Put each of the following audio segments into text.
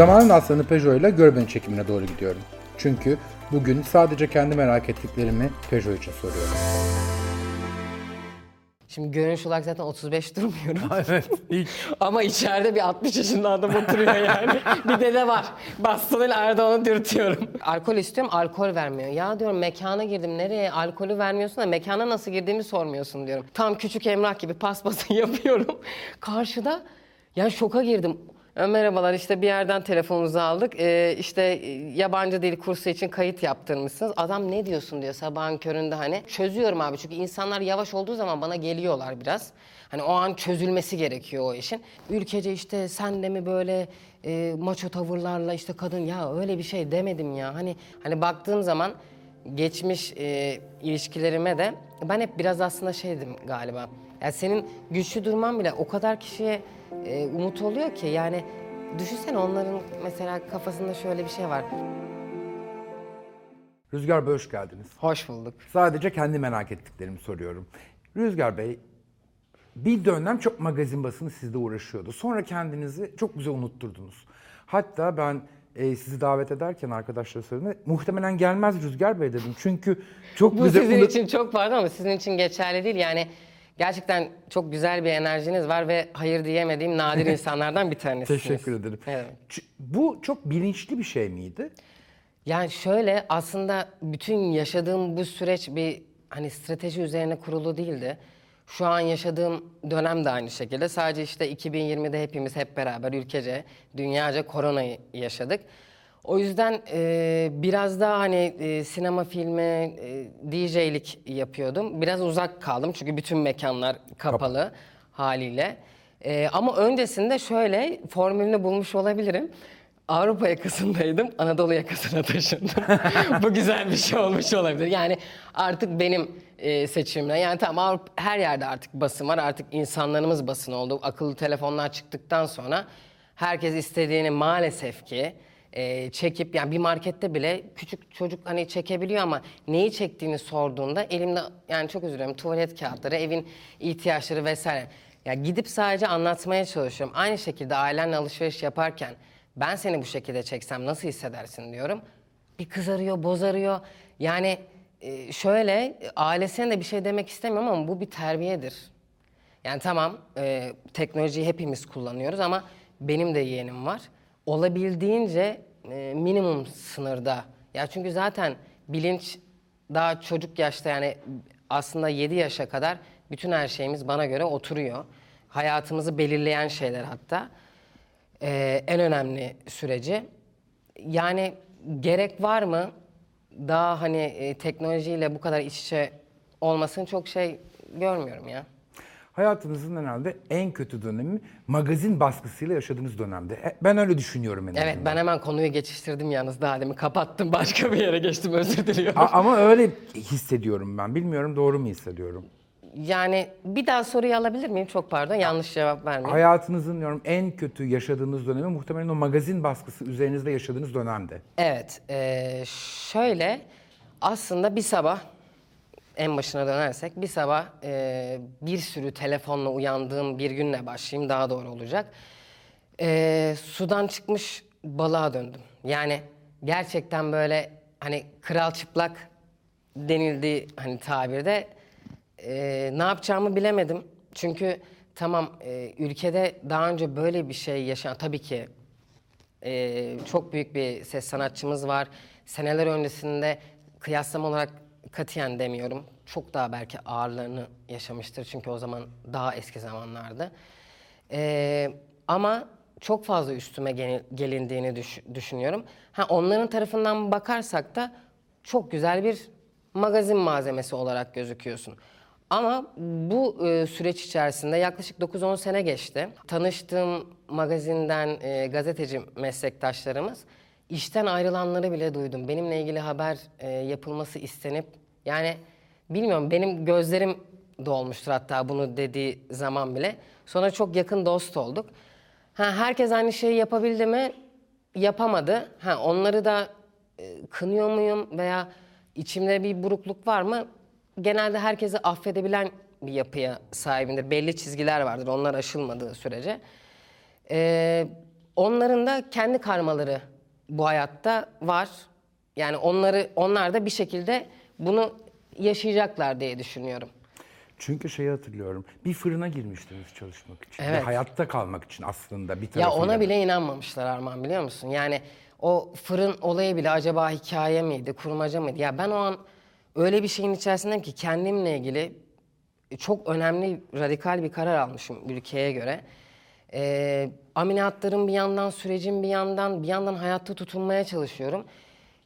Zamanın aslanı Peugeot ile Görbeni çekimine doğru gidiyorum. Çünkü bugün sadece kendi merak ettiklerimi Peugeot için soruyorum. Şimdi görünüş olarak zaten 35 durmuyorum. evet, hiç. Ama içeride bir 60 yaşında adam oturuyor yani. bir dede var. Bastonuyla arada onu dürtüyorum. Alkol istiyorum, alkol vermiyor. Ya diyorum mekana girdim, nereye? Alkolü vermiyorsun da mekana nasıl girdiğimi sormuyorsun diyorum. Tam küçük emrah gibi paspası yapıyorum. Karşıda, yani şoka girdim. "E, Merhabalar işte bir yerden telefonunuzu aldık. Ee, işte e, yabancı dil kursu için kayıt yaptırmışsınız. Adam ne diyorsun diyor sabahın köründe hani. Çözüyorum abi çünkü insanlar yavaş olduğu zaman bana geliyorlar biraz. Hani o an çözülmesi gerekiyor o işin. Ülkece işte sen de mi böyle e, maço tavırlarla işte kadın ya öyle bir şey demedim ya. Hani hani baktığım zaman geçmiş e, ilişkilerime de ben hep biraz aslında şeydim galiba. Yani senin güçlü durman bile o kadar kişiye e, umut oluyor ki yani düşünsene onların mesela kafasında şöyle bir şey var. Rüzgar Bey hoş geldiniz. Hoş bulduk. Sadece kendi merak ettiklerimi soruyorum. Rüzgar Bey, bir dönem çok magazin basını sizde uğraşıyordu. Sonra kendinizi çok güzel unutturdunuz. Hatta ben e, sizi davet ederken arkadaşlara söyledim. Muhtemelen gelmez Rüzgar Bey dedim. Çünkü çok Bu güzel sizin unut- için çok pardon ama sizin için geçerli değil. Yani gerçekten çok güzel bir enerjiniz var ve hayır diyemediğim nadir insanlardan bir tanesiniz. Teşekkür ederim. Evet. Bu çok bilinçli bir şey miydi? Yani şöyle aslında bütün yaşadığım bu süreç bir hani strateji üzerine kurulu değildi. Şu an yaşadığım dönem de aynı şekilde. Sadece işte 2020'de hepimiz hep beraber ülkece, dünyaca koronayı yaşadık. O yüzden e, biraz daha hani e, sinema filmi, e, DJ'lik yapıyordum. Biraz uzak kaldım çünkü bütün mekanlar kapalı haliyle. E, ama öncesinde şöyle formülünü bulmuş olabilirim. Avrupa yakasındaydım, Anadolu yakasına taşındım. Bu güzel bir şey olmuş olabilir. Yani artık benim e, seçimle, yani tamam Avrupa, her yerde artık basın var, artık insanlarımız basın oldu. Akıllı telefonlar çıktıktan sonra herkes istediğini maalesef ki e, çekip, yani bir markette bile küçük çocuk hani çekebiliyor ama neyi çektiğini sorduğunda elimde, yani çok özür tuvalet kağıtları, evin ihtiyaçları vesaire. Ya gidip sadece anlatmaya çalışıyorum. Aynı şekilde ailenle alışveriş yaparken ben seni bu şekilde çeksem nasıl hissedersin diyorum. Bir kızarıyor, bozarıyor. Yani e, şöyle ailesine de bir şey demek istemiyorum ama bu bir terbiyedir. Yani tamam e, teknolojiyi hepimiz kullanıyoruz ama benim de yeğenim var. Olabildiğince e, minimum sınırda. Ya çünkü zaten bilinç daha çocuk yaşta yani aslında 7 yaşa kadar bütün her şeyimiz bana göre oturuyor. Hayatımızı belirleyen şeyler hatta. Ee, en önemli süreci. Yani gerek var mı? Daha hani e, teknolojiyle bu kadar iç içe olmasını çok şey görmüyorum ya. Hayatınızın herhalde en kötü dönemi magazin baskısıyla yaşadığınız dönemde. Ben öyle düşünüyorum en Evet ben hemen konuyu geçiştirdim yalnız daha demin kapattım başka bir yere geçtim özür diliyorum. A- ama öyle hissediyorum ben. Bilmiyorum doğru mu hissediyorum? Yani bir daha soruyu alabilir miyim? Çok pardon yanlış cevap vermeyeyim. Hayatınızın diyorum en kötü yaşadığınız dönemi muhtemelen o magazin baskısı üzerinizde yaşadığınız dönemde. Evet, eee, şöyle aslında bir sabah en başına dönersek bir sabah eee, bir sürü telefonla uyandığım bir günle başlayayım daha doğru olacak. Eee, sudan çıkmış balığa döndüm. Yani gerçekten böyle hani kral çıplak denildiği hani tabirde eee, ne yapacağımı bilemedim. Çünkü tamam eee, ülkede daha önce böyle bir şey yaşayan tabii ki ee, çok büyük bir ses sanatçımız var. Seneler öncesinde kıyaslama olarak katiyen demiyorum. Çok daha belki ağırlarını yaşamıştır çünkü o zaman daha eski zamanlardı. Ee, ama çok fazla üstüme gel- gelindiğini düş- düşünüyorum. Ha onların tarafından bakarsak da çok güzel bir magazin malzemesi olarak gözüküyorsun. Ama bu e, süreç içerisinde yaklaşık 9-10 sene geçti. Tanıştığım magazinden e, gazeteci meslektaşlarımız işten ayrılanları bile duydum. Benimle ilgili haber e, yapılması istenip yani bilmiyorum benim gözlerim dolmuştur hatta bunu dediği zaman bile. Sonra çok yakın dost olduk. Ha, herkes aynı şeyi yapabildi mi? Yapamadı. Ha, onları da e, kınıyor muyum veya içimde bir burukluk var mı? Genelde herkesi affedebilen bir yapıya sahibimdir. Belli çizgiler vardır onlar aşılmadığı sürece. Ee, onların da kendi karmaları bu hayatta var. Yani onları onlar da bir şekilde bunu yaşayacaklar diye düşünüyorum. Çünkü şeyi hatırlıyorum. Bir fırına girmiştiniz çalışmak için. Evet. Ve hayatta kalmak için aslında bir Ya tarafıyla. ona bile inanmamışlar Arman biliyor musun? Yani o fırın olayı bile acaba hikaye miydi, kurmaca mıydı? Ya ben o an öyle bir şeyin içerisindeyim ki kendimle ilgili çok önemli, radikal bir karar almışım ülkeye göre. Ee, ameliyatların bir yandan, sürecin bir yandan, bir yandan hayatta tutunmaya çalışıyorum.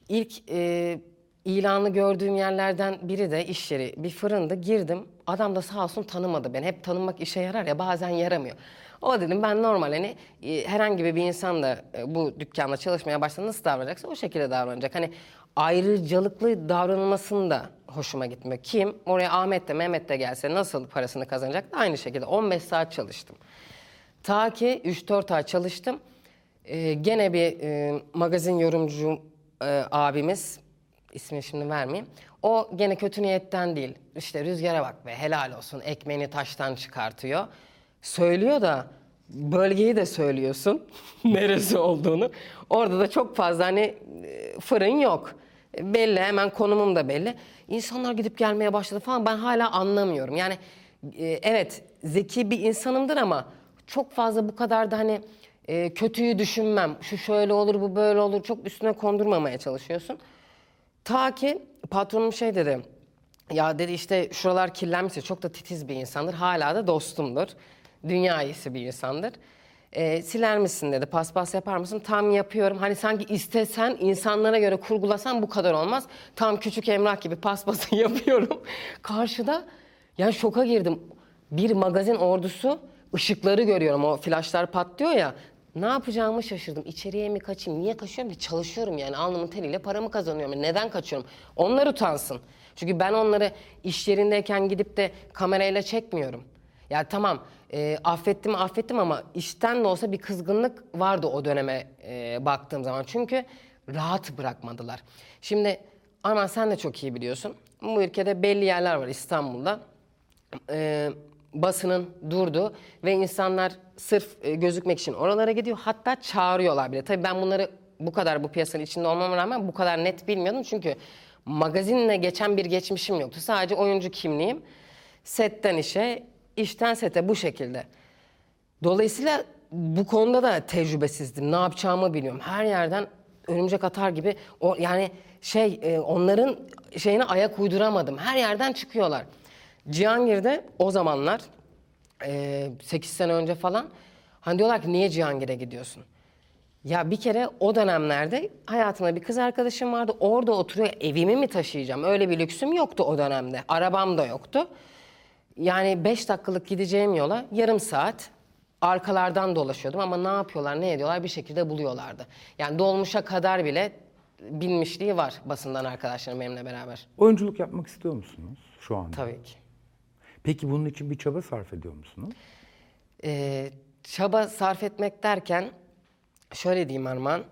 İlk e, ilanı gördüğüm yerlerden biri de iş yeri, bir fırındı. Girdim, adam da sağ olsun tanımadı beni. Hep tanınmak işe yarar ya, bazen yaramıyor. O dedim ben normal hani e, herhangi bir insan da e, bu dükkanda çalışmaya başladığında nasıl davranacaksa o şekilde davranacak. Hani ayrıcalıklı davranılmasını da hoşuma gitmiyor. Kim oraya Ahmet de Mehmet de gelse nasıl parasını kazanacak aynı şekilde 15 saat çalıştım. Ta ki 3-4 ay çalıştım. Ee, gene bir e, magazin yorumcu e, abimiz, ismini şimdi vermeyeyim. O gene kötü niyetten değil. İşte rüzgara bak be helal olsun ekmeğini taştan çıkartıyor. Söylüyor da bölgeyi de söylüyorsun neresi olduğunu. Orada da çok fazla hani e, fırın yok. Belli hemen konumum da belli. İnsanlar gidip gelmeye başladı falan ben hala anlamıyorum. Yani e, evet zeki bir insanımdır ama çok fazla bu kadar da hani e, kötüyü düşünmem. Şu şöyle olur bu böyle olur çok üstüne kondurmamaya çalışıyorsun. Ta ki patronum şey dedi. Ya dedi işte şuralar kirlenmişse çok da titiz bir insandır. Hala da dostumdur. Dünya iyisi bir insandır. Ee, siler misin dedi, paspas yapar mısın? Tam yapıyorum. Hani sanki istesen, insanlara göre kurgulasan bu kadar olmaz. Tam küçük emrah gibi paspası yapıyorum. Karşıda yani şoka girdim. Bir magazin ordusu ışıkları görüyorum. O flaşlar patlıyor ya. Ne yapacağımı şaşırdım. İçeriye mi kaçayım? Niye kaçıyorum ki? Çalışıyorum yani. Alnımın teriyle paramı kazanıyorum. Neden kaçıyorum? Onlar utansın. Çünkü ben onları iş yerindeyken gidip de kamerayla çekmiyorum. Ya tamam e, affettim affettim ama işten de olsa bir kızgınlık vardı o döneme e, baktığım zaman. Çünkü rahat bırakmadılar. Şimdi Arman sen de çok iyi biliyorsun. Bu ülkede belli yerler var İstanbul'da e, basının durdu ve insanlar sırf e, gözükmek için oralara gidiyor. Hatta çağırıyorlar bile. Tabii ben bunları bu kadar bu piyasanın içinde olmama rağmen bu kadar net bilmiyordum. Çünkü magazinle geçen bir geçmişim yoktu. Sadece oyuncu kimliğim. Setten işe, işten sete bu şekilde. Dolayısıyla bu konuda da tecrübesizdim. Ne yapacağımı biliyorum. Her yerden örümcek atar gibi o yani şey e, onların şeyine ayak uyduramadım. Her yerden çıkıyorlar. Cihangir'de o zamanlar e, 8 sene önce falan hani diyorlar ki niye Cihangir'e gidiyorsun? Ya bir kere o dönemlerde hayatımda bir kız arkadaşım vardı. Orada oturuyor. Evimi mi taşıyacağım? Öyle bir lüksüm yoktu o dönemde. Arabam da yoktu. Yani 5 dakikalık gideceğim yola yarım saat arkalardan dolaşıyordum ama ne yapıyorlar, ne ediyorlar bir şekilde buluyorlardı. Yani dolmuşa kadar bile bilmişliği var basından arkadaşlarım benimle beraber. Oyunculuk yapmak istiyor musunuz şu anda? Tabii ki. Peki bunun için bir çaba sarf ediyor musunuz? Ee, çaba sarf etmek derken şöyle diyeyim Arman.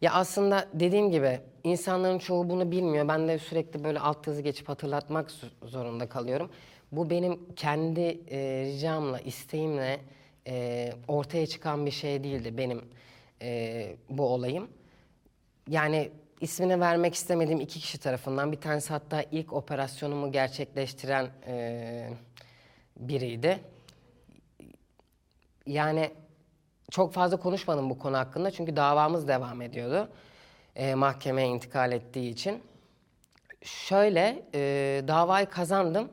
Ya aslında dediğim gibi insanların çoğu bunu bilmiyor. Ben de sürekli böyle alt yazı geçip hatırlatmak zorunda kalıyorum. Bu benim kendi e, ricamla, isteğimle e, ortaya çıkan bir şey değildi benim e, bu olayım. Yani ismini vermek istemediğim iki kişi tarafından bir tanesi hatta ilk operasyonumu gerçekleştiren e, biriydi. Yani çok fazla konuşmadım bu konu hakkında çünkü davamız devam ediyordu. E, mahkemeye intikal ettiği için. Şöyle e, davayı kazandım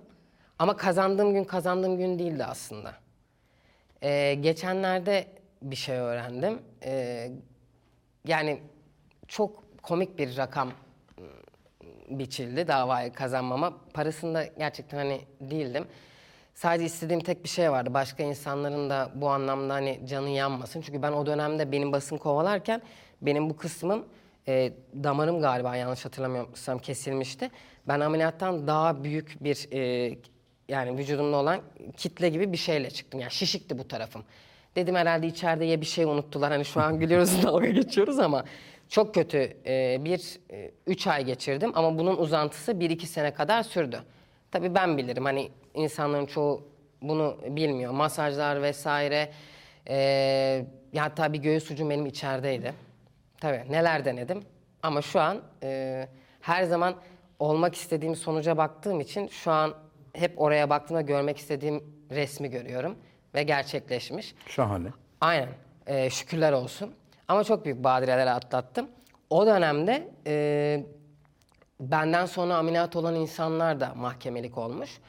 ama kazandığım gün kazandığım gün değildi aslında. E, geçenlerde bir şey öğrendim. E, yani çok komik bir rakam ım, biçildi davayı kazanmama. Parasında gerçekten hani değildim. Sadece istediğim tek bir şey vardı. Başka insanların da bu anlamda hani canı yanmasın. Çünkü ben o dönemde benim basın kovalarken benim bu kısmım e, damarım galiba yanlış hatırlamıyorsam kesilmişti. Ben ameliyattan daha büyük bir e, yani vücudumda olan kitle gibi bir şeyle çıktım. Yani şişikti bu tarafım. Dedim herhalde içeride ya bir şey unuttular. Hani şu an gülüyoruz dalga geçiyoruz ama çok kötü e, bir e, üç ay geçirdim ama bunun uzantısı bir iki sene kadar sürdü. Tabii ben bilirim hani insanların çoğu bunu bilmiyor. Masajlar vesaire ya hatta bir göğüs ucum benim içerideydi. Tabii neler denedim ama şu an e, her zaman olmak istediğim sonuca baktığım için şu an hep oraya baktığımda görmek istediğim resmi görüyorum ve gerçekleşmiş. Şahane. Aynen. Ee, şükürler olsun. Ama çok büyük badireler atlattım. O dönemde e, benden sonra ameliyat olan insanlar da mahkemelik olmuş.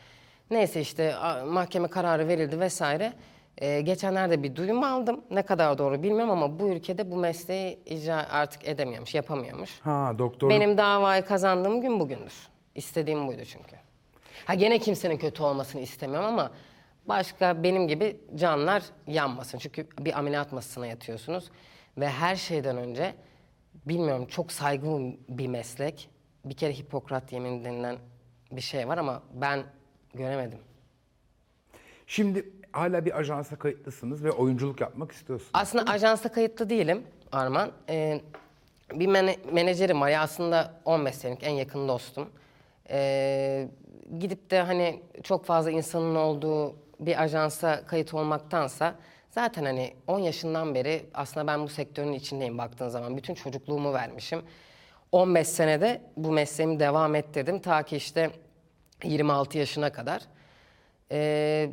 Neyse işte mahkeme kararı verildi vesaire. Ee, geçenlerde bir duyum aldım. Ne kadar doğru bilmiyorum ama bu ülkede bu mesleği icra artık edemiyormuş, yapamıyormuş. Ha doktor. Benim davayı kazandığım gün bugündür. İstediğim buydu çünkü. Ha gene kimsenin kötü olmasını istemiyorum ama başka benim gibi canlar yanmasın. Çünkü bir ameliyat masasına yatıyorsunuz ve her şeyden önce bilmiyorum çok saygın bir meslek. Bir kere Hipokrat yemin denilen bir şey var ama ben göremedim. Şimdi hala bir ajansa kayıtlısınız ve oyunculuk yapmak istiyorsunuz. Aslında ajansa kayıtlı değilim Arman. Ee, bir mene- menajerim var ya aslında 15 senelik en yakın dostum. Ee, gidip de hani çok fazla insanın olduğu bir ajansa kayıt olmaktansa zaten hani 10 yaşından beri aslında ben bu sektörün içindeyim baktığın zaman. Bütün çocukluğumu vermişim. 15 senede bu mesleğimi devam ettirdim ta ki işte 26 yaşına kadar. Ee,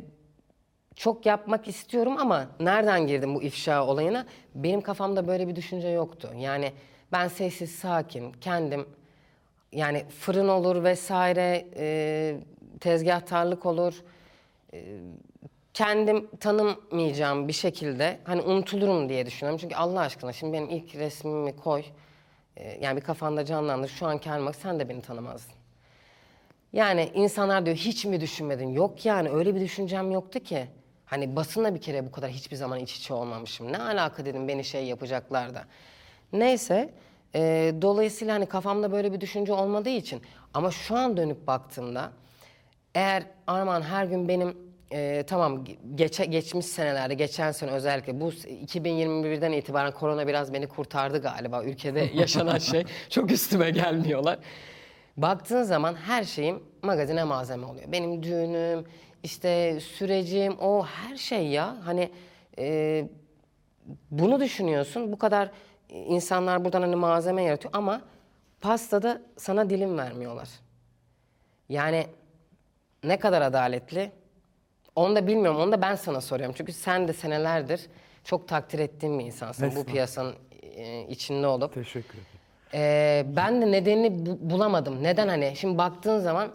çok yapmak istiyorum ama nereden girdim bu ifşa olayına? Benim kafamda böyle bir düşünce yoktu. Yani ben sessiz, sakin, kendim yani fırın olur vesaire, e, tezgahtarlık olur. e, kendim tanımayacağım bir şekilde hani unutulurum diye düşünüyorum. Çünkü Allah aşkına şimdi benim ilk resmimi koy. e, yani bir kafanda canlandır. Şu an kendime bak sen de beni tanımazdın. Yani insanlar diyor hiç mi düşünmedin? Yok yani öyle bir düşüncem yoktu ki. Hani basınla bir kere bu kadar hiçbir zaman iç içe olmamışım. Ne alaka dedim beni şey yapacaklar da. Neyse e, dolayısıyla hani kafamda böyle bir düşünce olmadığı için ama şu an dönüp baktığımda eğer Arman her gün benim e, tamam geçe, geçmiş senelerde geçen sene özellikle bu 2021'den itibaren korona biraz beni kurtardı galiba ülkede yaşanan şey çok üstüme gelmiyorlar. Baktığın zaman her şeyim magazine malzeme oluyor. Benim düğünüm, işte sürecim, o her şey ya. Hani e, bunu düşünüyorsun. Bu kadar insanlar buradan hani malzeme yaratıyor ama pastada sana dilim vermiyorlar. Yani ne kadar adaletli? Onu da bilmiyorum. Onu da ben sana soruyorum. Çünkü sen de senelerdir çok takdir ettiğim bir insansın. Bu Estağfurullah. piyasanın e, içinde olup. Teşekkür ederim. Ee, ben de nedenini bu- bulamadım. Neden hani? Şimdi baktığın zaman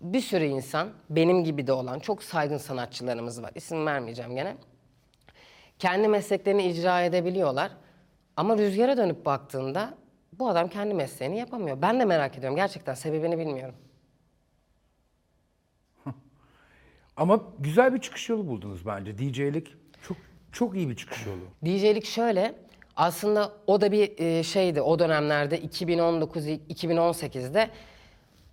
bir sürü insan, benim gibi de olan çok saygın sanatçılarımız var. İsim vermeyeceğim gene. Kendi mesleklerini icra edebiliyorlar. Ama rüzgara dönüp baktığında bu adam kendi mesleğini yapamıyor. Ben de merak ediyorum. Gerçekten sebebini bilmiyorum. Ama güzel bir çıkış yolu buldunuz bence. DJ'lik çok çok iyi bir çıkış yolu. DJ'lik şöyle, aslında o da bir e, şeydi o dönemlerde 2019-2018'de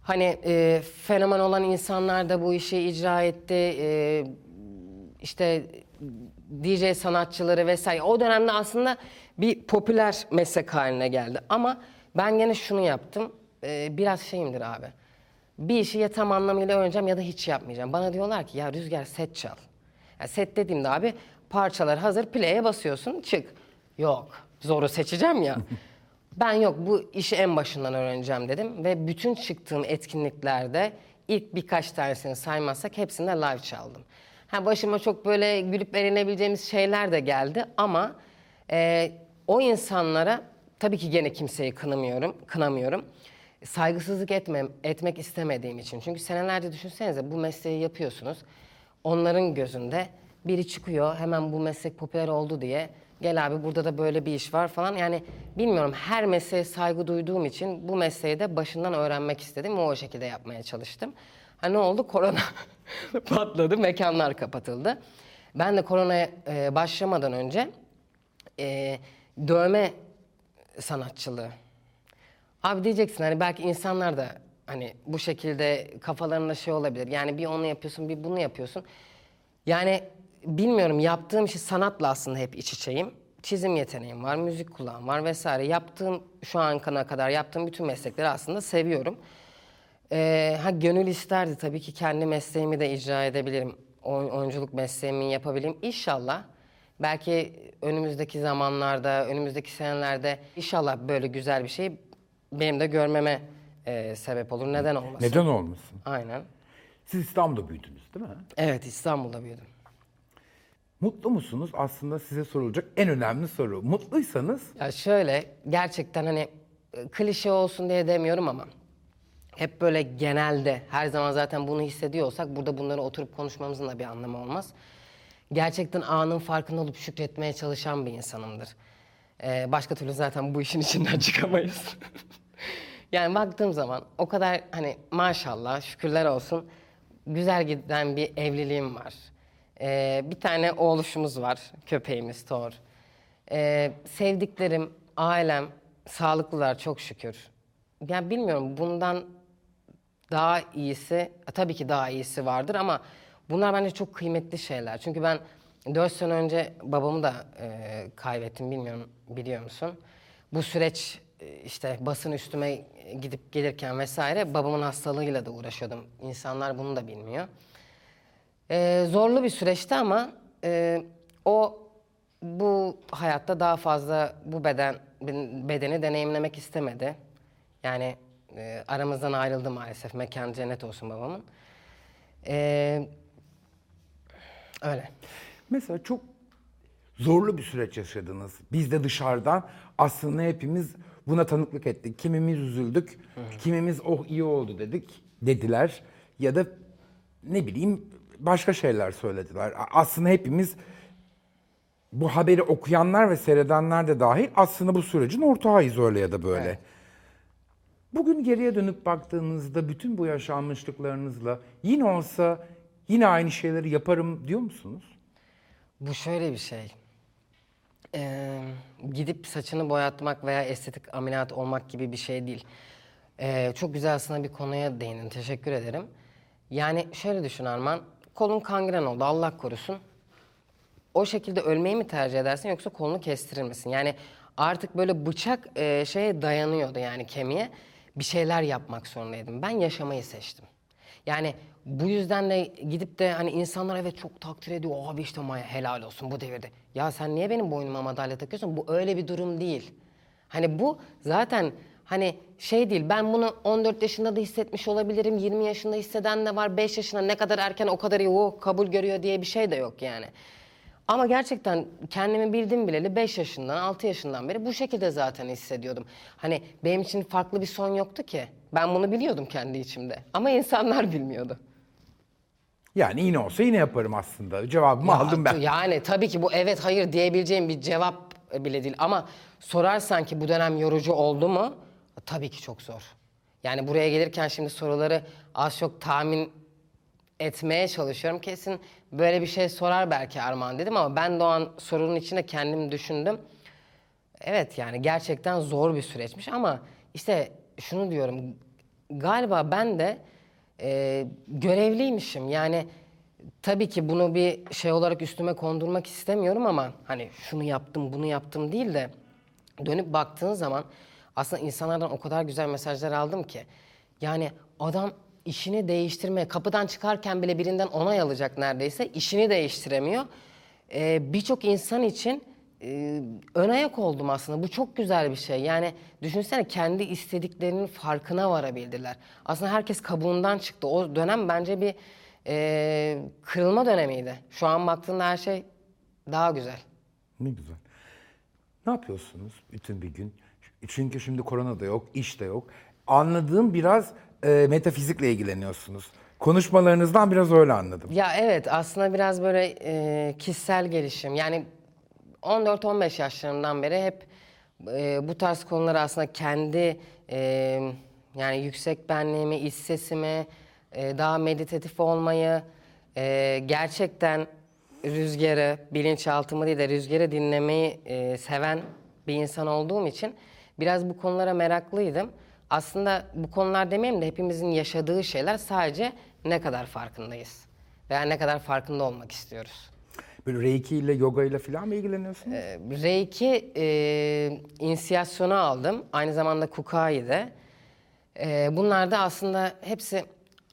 hani e, fenomen olan insanlar da bu işi icra etti. E, işte DJ sanatçıları vesaire. O dönemde aslında bir popüler meslek haline geldi. Ama ben gene şunu yaptım. E, biraz şeyimdir abi. Bir işi ya tam anlamıyla öğreneceğim ya da hiç yapmayacağım. Bana diyorlar ki ya Rüzgar set çal. Ya set dediğimde abi parçalar hazır play'e basıyorsun çık. Yok zoru seçeceğim ya. ben yok bu işi en başından öğreneceğim dedim. Ve bütün çıktığım etkinliklerde ilk birkaç tanesini saymazsak hepsinde live çaldım. Ha başıma çok böyle gülüp eğlenebileceğimiz şeyler de geldi ama e, o insanlara tabii ki gene kimseyi kınamıyorum, kınamıyorum. Saygısızlık etmem, etmek istemediğim için. Çünkü senelerce düşünsenize bu mesleği yapıyorsunuz. Onların gözünde biri çıkıyor hemen bu meslek popüler oldu diye. Gel abi burada da böyle bir iş var falan. Yani bilmiyorum her mesleğe saygı duyduğum için bu mesleği de başından öğrenmek istedim ve o şekilde yapmaya çalıştım. Ha ne oldu? Korona patladı, mekanlar kapatıldı. Ben de koronaya e, başlamadan önce e, dövme sanatçılığı. Abi diyeceksin hani belki insanlar da hani bu şekilde kafalarında şey olabilir. Yani bir onu yapıyorsun, bir bunu yapıyorsun. Yani bilmiyorum yaptığım şey sanatla aslında hep iç içeyim. Çizim yeteneğim var, müzik kulağım var vesaire. Yaptığım şu ana kadar yaptığım bütün meslekleri aslında seviyorum. Ee, ha gönül isterdi tabii ki kendi mesleğimi de icra edebilirim. Oy- oyunculuk mesleğimi yapabileyim. İnşallah Belki önümüzdeki zamanlarda, önümüzdeki senelerde inşallah böyle güzel bir şey benim de görmeme e, sebep olur. Neden olmasın? Neden olmasın? Aynen. Siz İstanbul'da büyüdünüz değil mi? Evet İstanbul'da büyüdüm. Mutlu musunuz? Aslında size sorulacak en önemli soru. Mutluysanız Ya şöyle gerçekten hani e, klişe olsun diye demiyorum ama hep böyle genelde her zaman zaten bunu hissediyorsak burada bunları oturup konuşmamızın da bir anlamı olmaz. Gerçekten anın farkında olup şükretmeye çalışan bir insanımdır. Ee, başka türlü zaten bu işin içinden çıkamayız. yani baktığım zaman o kadar hani maşallah şükürler olsun güzel giden bir evliliğim var. Ee, bir tane oğluşumuz var, köpeğimiz Thor. Ee, sevdiklerim, ailem sağlıklılar çok şükür. Yani bilmiyorum bundan daha iyisi, e, tabii ki daha iyisi vardır ama bunlar bence çok kıymetli şeyler. Çünkü ben 4 sene önce babamı da e, kaybettim bilmiyorum biliyor musun? Bu süreç işte basın üstüme gidip gelirken vesaire babamın hastalığıyla da uğraşıyordum. İnsanlar bunu da bilmiyor. Ee, zorlu bir süreçti ama e, o bu hayatta daha fazla bu beden bedeni deneyimlemek istemedi. Yani e, aramızdan ayrıldı maalesef. Mekan cennet olsun babamın. Ee, öyle. Mesela çok zorlu bir süreç yaşadınız. Biz de dışarıdan aslında hepimiz buna tanıklık ettik. Kimimiz üzüldük, kimimiz oh iyi oldu dedik dediler ya da ne bileyim başka şeyler söylediler. Aslında hepimiz bu haberi okuyanlar ve seyredenler de dahil aslında bu sürecin ortağıyız öyle ya da böyle. Evet. Bugün geriye dönüp baktığınızda bütün bu yaşanmışlıklarınızla yine olsa yine aynı şeyleri yaparım diyor musunuz? Bu şöyle bir şey. Ee, gidip saçını boyatmak veya estetik ameliyat olmak gibi bir şey değil. Ee, çok güzel aslında bir konuya değindin. Teşekkür ederim. Yani şöyle düşün Arman. Kolun kangren oldu Allah korusun. O şekilde ölmeyi mi tercih edersin yoksa kolunu kestirir misin? Yani artık böyle bıçak e, şeye dayanıyordu yani kemiğe. Bir şeyler yapmak zorundaydım. Ben yaşamayı seçtim. Yani bu yüzden de gidip de hani insanlar evet çok takdir ediyor. Abi işte Maya helal olsun bu devirde. Ya sen niye benim boynuma madalya takıyorsun? Bu öyle bir durum değil. Hani bu zaten hani şey değil. Ben bunu 14 yaşında da hissetmiş olabilirim. 20 yaşında hisseden de var. 5 yaşında ne kadar erken o kadar iyi o kabul görüyor diye bir şey de yok yani. Ama gerçekten kendimi bildim bileli 5 yaşından 6 yaşından beri bu şekilde zaten hissediyordum. Hani benim için farklı bir son yoktu ki. Ben bunu biliyordum kendi içimde. Ama insanlar bilmiyordu. Yani yine olsa yine yaparım aslında. Cevabımı aldım ben. Yani tabii ki bu evet hayır diyebileceğim bir cevap bile değil. Ama sorarsan ki bu dönem yorucu oldu mu? Tabii ki çok zor. Yani buraya gelirken şimdi soruları az çok tahmin etmeye çalışıyorum. Kesin böyle bir şey sorar belki Armağan dedim ama ben de o an sorunun içinde kendim düşündüm. Evet yani gerçekten zor bir süreçmiş ama işte şunu diyorum. Galiba ben de e, görevliymişim. Yani tabii ki bunu bir şey olarak üstüme kondurmak istemiyorum ama hani şunu yaptım bunu yaptım değil de dönüp baktığın zaman aslında insanlardan o kadar güzel mesajlar aldım ki. Yani adam işini değiştirmeye kapıdan çıkarken bile birinden onay alacak neredeyse işini değiştiremiyor. Ee, Birçok insan için e, ön ayak oldum aslında. Bu çok güzel bir şey. Yani düşünsene kendi istediklerinin farkına varabildiler. Aslında herkes kabuğundan çıktı. O dönem bence bir e, kırılma dönemiydi. Şu an baktığında her şey daha güzel. Ne güzel. Ne yapıyorsunuz bütün bir gün? Çünkü şimdi korona da yok, iş de yok. Anladığım biraz e, metafizikle ilgileniyorsunuz. Konuşmalarınızdan biraz öyle anladım. Ya evet aslında biraz böyle e, kişisel gelişim. Yani 14-15 yaşlarımdan beri hep e, bu tarz konuları aslında kendi e, yani yüksek benliğimi, iç sesimi, e, daha meditatif olmayı, e, gerçekten rüzgarı, bilinçaltımı değil de rüzgarı dinlemeyi e, seven bir insan olduğum için biraz bu konulara meraklıydım. Aslında bu konular demeyeyim de hepimizin yaşadığı şeyler sadece ne kadar farkındayız veya ne kadar farkında olmak istiyoruz. Böyle reiki ile yoga ile falan mı ilgileniyorsunuz? Ee, Reiki e, inisiyasyonu aldım. Aynı zamanda Kukai'de. E, bunlar da aslında hepsi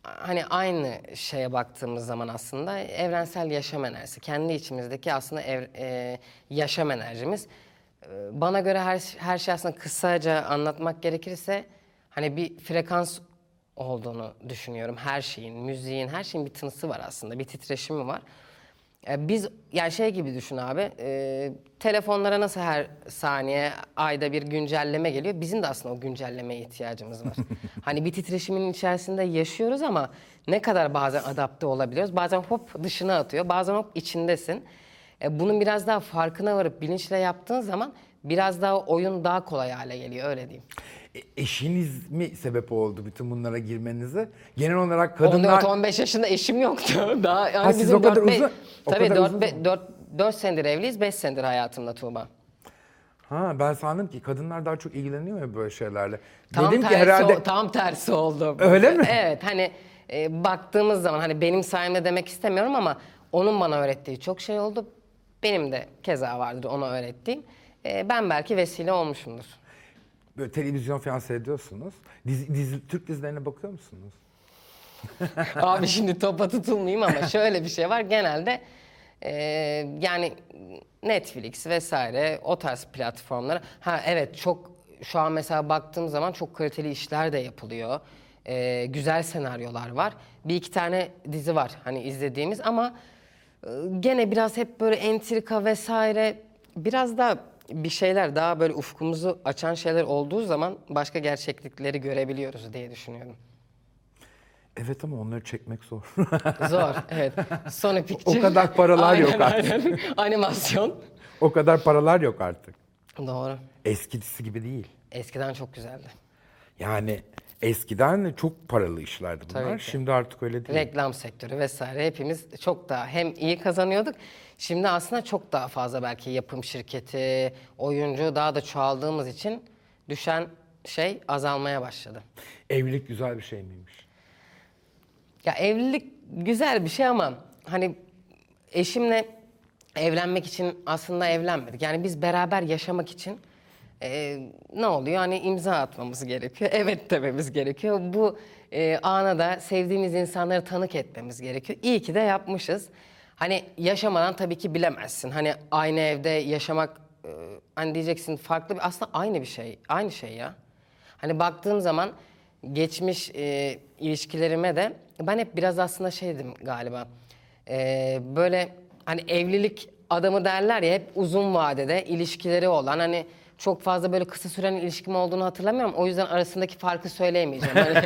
hani aynı şeye baktığımız zaman aslında evrensel yaşam enerjisi. Kendi içimizdeki aslında ev- e, yaşam enerjimiz. E, Bana göre her, her şey aslında kısaca anlatmak gerekirse hani bir frekans olduğunu düşünüyorum. Her şeyin, müziğin, her şeyin bir tınısı var aslında. Bir titreşimi var. E, Biz yani şey gibi düşün abi. e, telefonlara nasıl her saniye ayda bir güncelleme geliyor. Bizim de aslında o güncellemeye ihtiyacımız var. hani bir titreşimin içerisinde yaşıyoruz ama ne kadar bazen adapte olabiliyoruz. Bazen hop dışına atıyor. Bazen hop içindesin. E, bunun biraz daha farkına varıp bilinçle yaptığın zaman biraz daha oyun daha kolay hale geliyor öyle diyeyim. E, eşiniz mi sebep oldu bütün bunlara girmenize? Genel olarak kadınlar... 14-15 yaşında eşim yoktu. Daha yani Ha, siz bizim o kadar dört, be- uzun- o Tabii kadar 4, uzun be- zaman. 4, 4 senedir evliyiz, 5 senedir hayatımda Tuğba. Ha ben sandım ki kadınlar daha çok ilgileniyor ya böyle şeylerle. Tam Dedim tersi, ki herhalde o- tam tersi oldu. Öyle mi? Evet hani e, baktığımız zaman hani benim sayemde demek istemiyorum ama onun bana öğrettiği çok şey oldu. Benim de keza vardır ona öğrettiğim. E, ben belki vesile olmuşumdur. Böyle televizyon falan seyrediyorsunuz. Dizi, dizi, Türk dizilerine bakıyor musunuz? Abi şimdi topa tutulmayayım ama şöyle bir şey var. Genelde e, yani Netflix vesaire o tarz platformlara. Ha evet çok şu an mesela baktığım zaman çok kaliteli işler de yapılıyor. E, güzel senaryolar var. Bir iki tane dizi var hani izlediğimiz ama e, gene biraz hep böyle entrika vesaire biraz daha bir şeyler daha böyle ufkumuzu açan şeyler olduğu zaman başka gerçeklikleri görebiliyoruz diye düşünüyorum. Evet ama onları çekmek zor. Zor, evet. Sony Pictures. O kadar paralar yok Aynen, artık. aynen. Animasyon. o kadar paralar yok artık. Doğru. Eskisi gibi değil. Eskiden çok güzeldi. Yani eskiden çok paralı işlerdi bunlar. Tabii ki. Şimdi artık öyle değil. Reklam sektörü vesaire hepimiz çok daha hem iyi kazanıyorduk. Şimdi aslında çok daha fazla belki yapım şirketi, oyuncu daha da çoğaldığımız için düşen şey azalmaya başladı. Evlilik güzel bir şey miymiş? Ya evlilik güzel bir şey ama hani eşimle evlenmek için aslında evlenmedik. Yani biz beraber yaşamak için e, ne oluyor? Hani imza atmamız gerekiyor. Evet dememiz gerekiyor. Bu e, ana da sevdiğimiz insanları tanık etmemiz gerekiyor. İyi ki de yapmışız. Hani yaşamadan tabii ki bilemezsin. Hani aynı evde yaşamak e, hani diyeceksin farklı bir aslında aynı bir şey. Aynı şey ya. Hani baktığım zaman geçmiş e, ilişkilerime de ben hep biraz aslında şeydim galiba. E, böyle hani evlilik adamı derler ya hep uzun vadede ilişkileri olan hani çok fazla böyle kısa süren ilişkim olduğunu hatırlamıyorum. O yüzden arasındaki farkı söyleyemeyeceğim.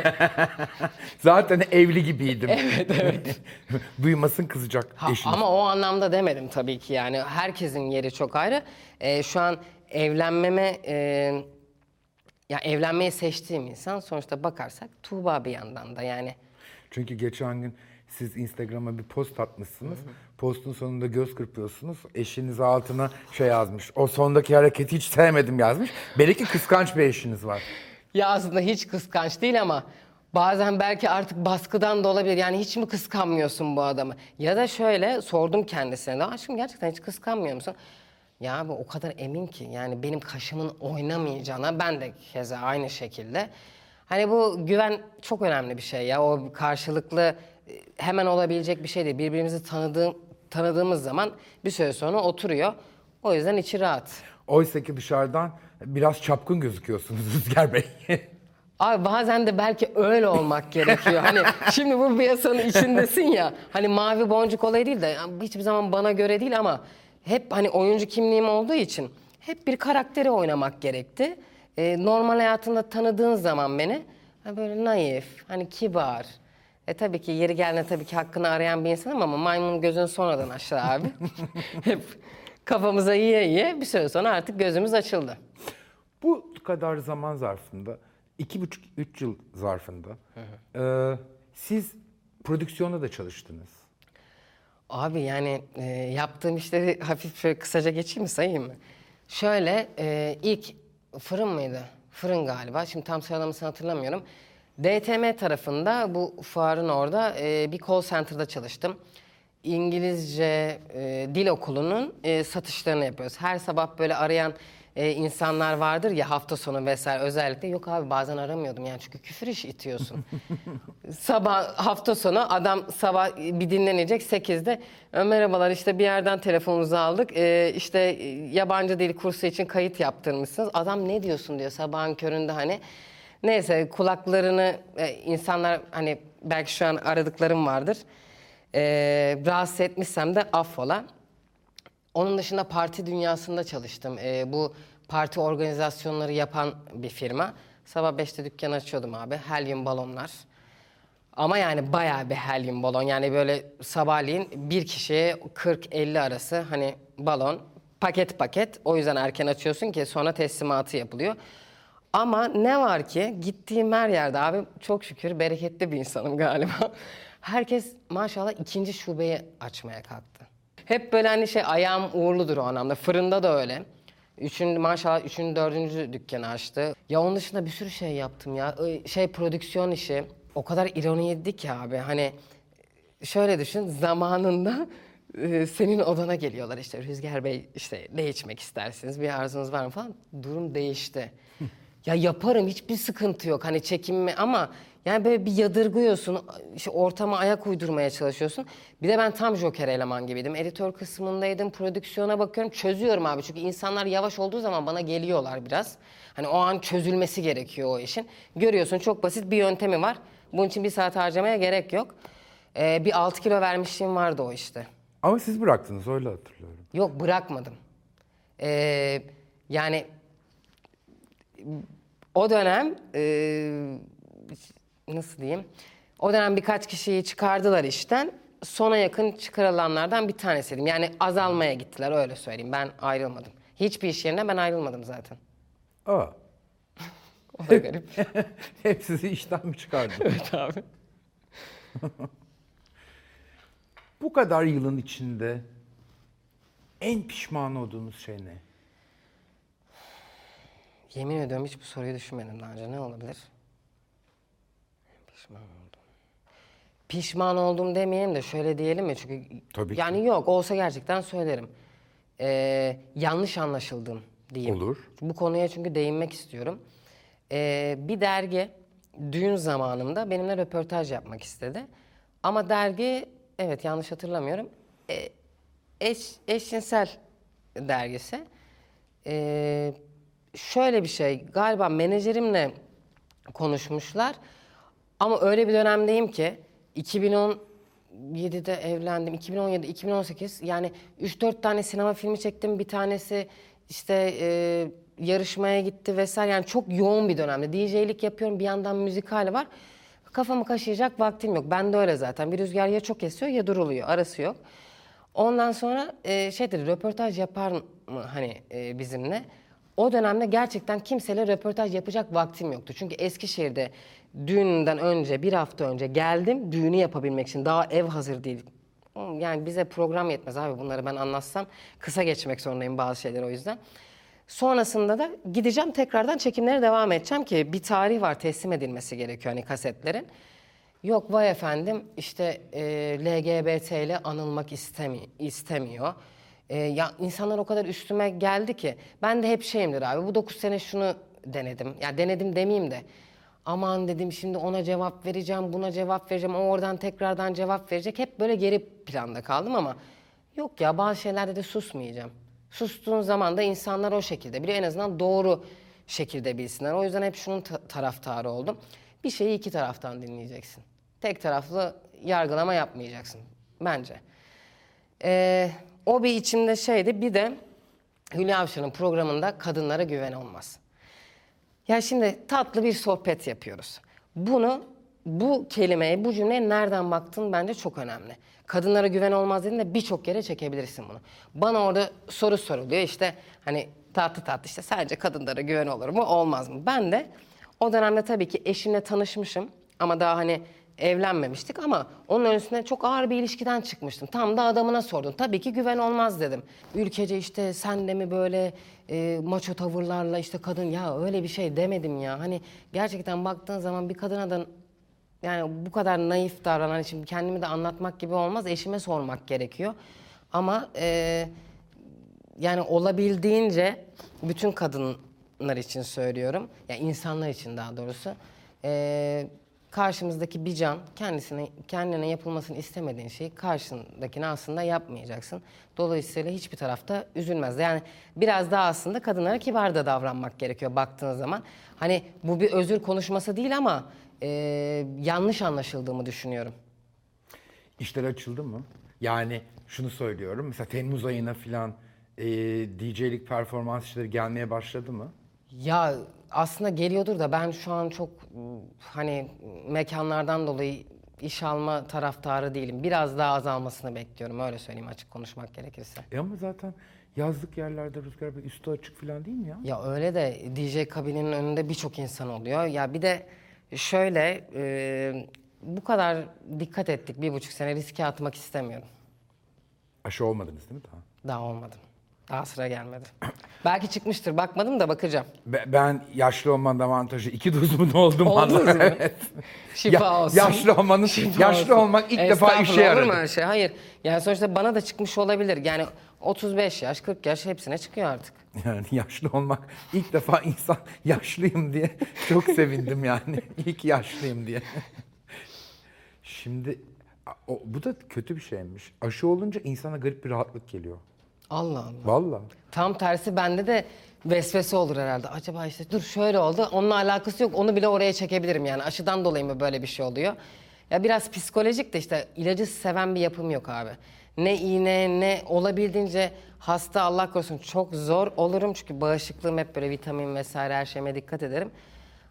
Zaten evli gibiydim. evet evet. Duymasın kızacak Ha, eşiniz. ama o anlamda demedim tabii ki yani herkesin yeri çok ayrı. Ee, şu an evlenmeme e, ya evlenmeyi seçtiğim insan sonuçta bakarsak Tuğba bir yandan da yani. Çünkü geçen gün siz Instagram'a bir post atmışsınız. Postun sonunda göz kırpıyorsunuz. Eşiniz altına şey yazmış. O sondaki hareketi hiç sevmedim yazmış. Belki kıskanç bir eşiniz var. Ya aslında hiç kıskanç değil ama bazen belki artık baskıdan da olabilir. Yani hiç mi kıskanmıyorsun bu adamı? Ya da şöyle sordum kendisine de aşkım gerçekten hiç kıskanmıyor musun? Ya abi o kadar emin ki yani benim kaşımın oynamayacağına ben de keza aynı şekilde. Hani bu güven çok önemli bir şey ya. O karşılıklı e, hemen olabilecek bir şey değil. Birbirimizi tanıdığım, tanıdığımız zaman bir süre sonra oturuyor. O yüzden içi rahat. Oysa ki dışarıdan biraz çapkın gözüküyorsunuz Rüzgar Bey. Abi bazen de belki öyle olmak gerekiyor. Hani şimdi bu piyasanın içindesin ya. Hani mavi boncuk olayı değil de hiçbir zaman bana göre değil ama hep hani oyuncu kimliğim olduğu için hep bir karakteri oynamak gerekti. Ee, normal hayatında tanıdığın zaman beni böyle naif, hani kibar. E tabii ki yeri geldiğinde tabii ki hakkını arayan bir insanım ama maymun gözün sonradan aşağı abi. hep kafamıza yiye yiye bir süre sonra artık gözümüz açıldı. Bu kadar zaman zarfında, iki buçuk, üç yıl zarfında e, siz prodüksiyonda da çalıştınız. Abi yani e, yaptığım işleri hafif şöyle kısaca geçeyim mi sayayım mı? Şöyle e, ilk fırın mıydı? Fırın galiba. Şimdi tam sıralamasını hatırlamıyorum. DTM tarafında bu fuarın orada e, bir call center'da çalıştım. İngilizce e, dil okulunun e, satışlarını yapıyoruz. Her sabah böyle arayan e, insanlar vardır ya hafta sonu vesaire özellikle. Yok abi bazen aramıyordum yani çünkü küfür iş itiyorsun. sabah hafta sonu adam sabah bir dinlenecek 8'de "E, merhabalar işte bir yerden telefonunuzu aldık. E, işte e, yabancı dil kursu için kayıt yaptırmışsınız. Adam ne diyorsun diyor sabahın köründe hani. Neyse kulaklarını e, insanlar hani belki şu an aradıklarım vardır. E, rahatsız etmişsem de affola. Onun dışında parti dünyasında çalıştım. Ee, bu parti organizasyonları yapan bir firma. Sabah 5'te dükkan açıyordum abi. Helyum balonlar. Ama yani bayağı bir helyum balon. Yani böyle sabahleyin bir kişiye 40-50 arası hani balon paket paket. O yüzden erken açıyorsun ki sonra teslimatı yapılıyor. Ama ne var ki gittiğim her yerde abi çok şükür bereketli bir insanım galiba. Herkes maşallah ikinci şubeyi açmaya kalktı. Hep böyle hani şey ayağım uğurludur o anlamda. Fırında da öyle. Üçüncü, maşallah üçüncü, dördüncü dükkanı açtı. Ya onun dışında bir sürü şey yaptım ya. Şey prodüksiyon işi. O kadar ironiydi ki abi. Hani şöyle düşün zamanında e, senin odana geliyorlar işte Rüzgar Bey işte ne içmek istersiniz bir arzunuz var mı falan durum değişti. ya yaparım hiçbir sıkıntı yok hani çekinme ama yani böyle bir yadırgıyorsun işte ortama ayak uydurmaya çalışıyorsun. Bir de ben tam joker eleman gibiydim. Editör kısmındaydım prodüksiyona bakıyorum çözüyorum abi çünkü insanlar yavaş olduğu zaman bana geliyorlar biraz. Hani o an çözülmesi gerekiyor o işin. Görüyorsun çok basit bir yöntemi var. Bunun için bir saat harcamaya gerek yok. Ee, bir 6 kilo vermişliğim vardı o işte. Ama siz bıraktınız öyle hatırlıyorum. Yok bırakmadım. Ee, yani o dönem e, nasıl diyeyim? O dönem birkaç kişiyi çıkardılar işten. Sona yakın çıkarılanlardan bir tanesiydim. Yani azalmaya gittiler öyle söyleyeyim. Ben ayrılmadım. Hiçbir iş yerine ben ayrılmadım zaten. Aa. O da garip. Hep sizi işten mi çıkardı? evet abi. Bu kadar yılın içinde en pişman olduğunuz şey ne? Yemin ediyorum hiç bu soruyu düşünmedim daha önce. Ne olabilir? Pişman oldum. Pişman oldum demeyelim de şöyle diyelim mi? Çünkü Tabii ki. yani yok olsa gerçekten söylerim. Ee, yanlış anlaşıldım diyeyim. Olur. Bu konuya çünkü değinmek istiyorum. Ee, bir dergi düğün zamanımda benimle röportaj yapmak istedi. Ama dergi evet yanlış hatırlamıyorum. E, eş, eşcinsel dergisi. Ee, şöyle bir şey galiba menajerimle konuşmuşlar. Ama öyle bir dönemdeyim ki 2017'de evlendim. 2017, 2018 yani 3-4 tane sinema filmi çektim. Bir tanesi işte e, yarışmaya gitti vesaire. Yani çok yoğun bir dönemde. DJ'lik yapıyorum bir yandan müzikal var. Kafamı kaşıyacak vaktim yok. Ben de öyle zaten. Bir rüzgar ya çok esiyor ya duruluyor. Arası yok. Ondan sonra e, şey dedi röportaj yapar mı hani e, bizimle? O dönemde gerçekten kimseyle röportaj yapacak vaktim yoktu. Çünkü Eskişehir'de düğünden önce bir hafta önce geldim düğünü yapabilmek için. Daha ev hazır değil. Yani bize program yetmez abi bunları ben anlatsam. Kısa geçmek zorundayım bazı şeyleri o yüzden. Sonrasında da gideceğim tekrardan çekimlere devam edeceğim ki bir tarih var teslim edilmesi gerekiyor hani kasetlerin. Yok vay efendim işte e, LGBT ile anılmak istemi istemiyor. E, ya insanlar o kadar üstüme geldi ki ben de hep şeyimdir abi bu 9 sene şunu denedim. Ya denedim demeyeyim de aman dedim şimdi ona cevap vereceğim buna cevap vereceğim o oradan tekrardan cevap verecek. Hep böyle geri planda kaldım ama yok ya bazı şeylerde de susmayacağım. Sustuğun zaman da insanlar o şekilde biliyor en azından doğru şekilde bilsinler. O yüzden hep şunun ta- taraftarı oldum. Bir şeyi iki taraftan dinleyeceksin. Tek taraflı yargılama yapmayacaksın bence. Ee, o bir içimde şeydi. Bir de Hülya Avşar'ın programında kadınlara güven olmaz. Ya şimdi tatlı bir sohbet yapıyoruz. Bunu, bu kelimeye, bu cümleye nereden baktın bence çok önemli. Kadınlara güven olmaz dediğinde birçok yere çekebilirsin bunu. Bana orada soru soruluyor işte hani tatlı tatlı işte sadece kadınlara güven olur mu olmaz mı? Ben de o dönemde tabii ki eşimle tanışmışım ama daha hani evlenmemiştik ama onun öncesinde çok ağır bir ilişkiden çıkmıştım. Tam da adamına sordum. Tabii ki güven olmaz dedim. Ülkece işte sen de mi böyle e, maço tavırlarla işte kadın ya öyle bir şey demedim ya. Hani gerçekten baktığın zaman bir kadına da yani bu kadar naif davranan için kendimi de anlatmak gibi olmaz. Eşime sormak gerekiyor. Ama e, yani olabildiğince bütün kadınlar için söylüyorum. Yani insanlar için daha doğrusu. e, karşımızdaki bir can kendisine kendine yapılmasını istemediğin şeyi karşındakine aslında yapmayacaksın. Dolayısıyla hiçbir tarafta üzülmez. Yani biraz daha aslında kadınlara kibar da davranmak gerekiyor baktığın zaman. Hani bu bir özür konuşması değil ama e, yanlış anlaşıldığımı düşünüyorum. İşler açıldı mı? Yani şunu söylüyorum. Mesela Temmuz ayına filan e, DJ'lik performans işleri gelmeye başladı mı? Ya aslında geliyordur da ben şu an çok hani mekanlardan dolayı iş alma taraftarı değilim. Biraz daha azalmasını bekliyorum öyle söyleyeyim açık konuşmak gerekirse. E ama zaten yazlık yerlerde Rüzgar Bey üstü açık filan değil mi ya? Ya öyle de DJ kabininin önünde birçok insan oluyor. Ya bir de şöyle e, bu kadar dikkat ettik bir buçuk sene riske atmak istemiyorum. Aşı olmadınız değil mi daha? Daha olmadım. Daha sıra gelmedi. Belki çıkmıştır bakmadım da bakacağım. Be- Ben yaşlı olmanın avantajı iki dozumun oldum. Oldunuz mu? Şifa Ya- olsun. Yaşlı olmanın, Şifa yaşlı olsun. olmak ilk defa Estağfurullah, işe Olur mu yaradı. öyle şey? Hayır. Yani sonuçta bana da çıkmış olabilir. Yani 35 yaş, 40 yaş hepsine çıkıyor artık. Yani yaşlı olmak ilk defa insan yaşlıyım diye çok sevindim yani. İlk yaşlıyım diye. Şimdi o, bu da kötü bir şeymiş. Aşı olunca insana garip bir rahatlık geliyor. Allah Allah. Vallahi. Tam tersi bende de vesvese olur herhalde. Acaba işte dur şöyle oldu. Onunla alakası yok. Onu bile oraya çekebilirim yani. Aşıdan dolayı mı böyle bir şey oluyor? Ya biraz psikolojik de işte ilacı seven bir yapım yok abi. Ne iğne ne olabildiğince hasta Allah korusun çok zor olurum. Çünkü bağışıklığım hep böyle vitamin vesaire her şeyime dikkat ederim.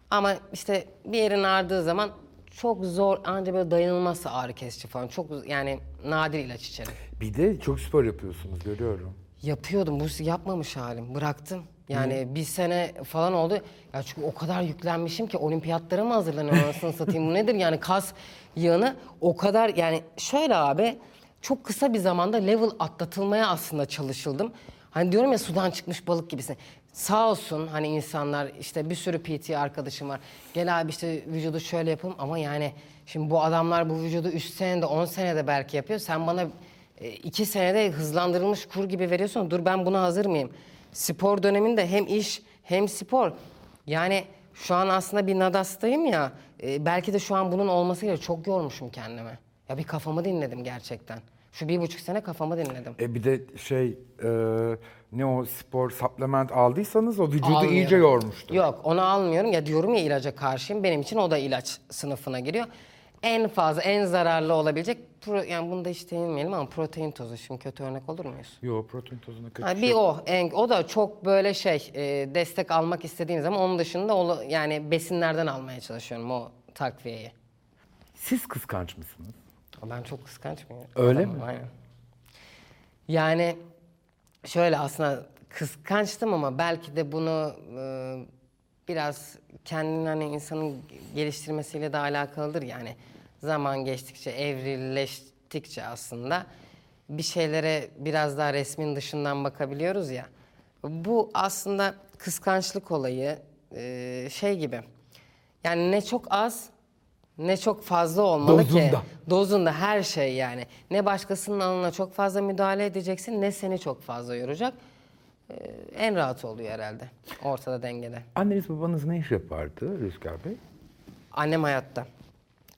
Ama işte bir yerin ağrıdığı zaman çok zor ancak böyle dayanılmazsa ağrı kesici falan. Çok yani nadir ilaç içerim. Bir de çok spor yapıyorsunuz görüyorum. Yapıyordum. Bu yapmamış halim. Bıraktım. Yani bir sene falan oldu. Ya çünkü o kadar yüklenmişim ki olimpiyatlara mı hazırlanıyorum anasını satayım. Bu nedir yani kas yığını o kadar yani şöyle abi çok kısa bir zamanda level atlatılmaya aslında çalışıldım. Hani diyorum ya sudan çıkmış balık gibisin. Sağ olsun hani insanlar işte bir sürü PT arkadaşım var. Gel abi işte vücudu şöyle yapalım ama yani şimdi bu adamlar bu vücudu 3 senede 10 senede belki yapıyor. Sen bana e, iki senede hızlandırılmış kur gibi veriyorsun. Dur ben buna hazır mıyım? Spor döneminde hem iş hem spor. Yani şu an aslında bir nadastayım ya. e, belki de şu an bunun olmasıyla çok yormuşum kendimi. Ya bir kafamı dinledim gerçekten. Şu bir buçuk sene kafamı dinledim. E bir de şey e, ne o spor supplement aldıysanız o vücudu Almıyorum. iyice yormuştu. Yok onu almıyorum. Ya diyorum ya ilaca karşıyım. Benim için o da ilaç sınıfına giriyor. En fazla en zararlı olabilecek pro, yani bunda hiç değinmeyelim ama protein tozu. Şimdi kötü örnek olur muyuz? Yo protein tozuna kötü Ha, bir şey. o. En, o da çok böyle şey e, destek almak istediğim zaman onun dışında onu, yani besinlerden almaya çalışıyorum o takviyeyi. Siz kıskanç mısınız? Ben çok kıskanç mıyım? Öyle Adamım, mi? Aynen. Yani şöyle aslında kıskançtım ama belki de bunu e, biraz kendini hani insanın geliştirmesiyle de alakalıdır yani. Zaman geçtikçe, evrileştikçe aslında bir şeylere biraz daha resmin dışından bakabiliyoruz ya. Bu aslında kıskançlık olayı e, şey gibi. Yani ne çok az ne çok fazla olmalı ki. Dozunda. Dozunda her şey yani. Ne başkasının alanına çok fazla müdahale edeceksin ne seni çok fazla yoracak. Ee, en rahat oluyor herhalde. Ortada dengede. Anneniz babanız ne iş yapardı Rüzgar Bey? Annem hayatta.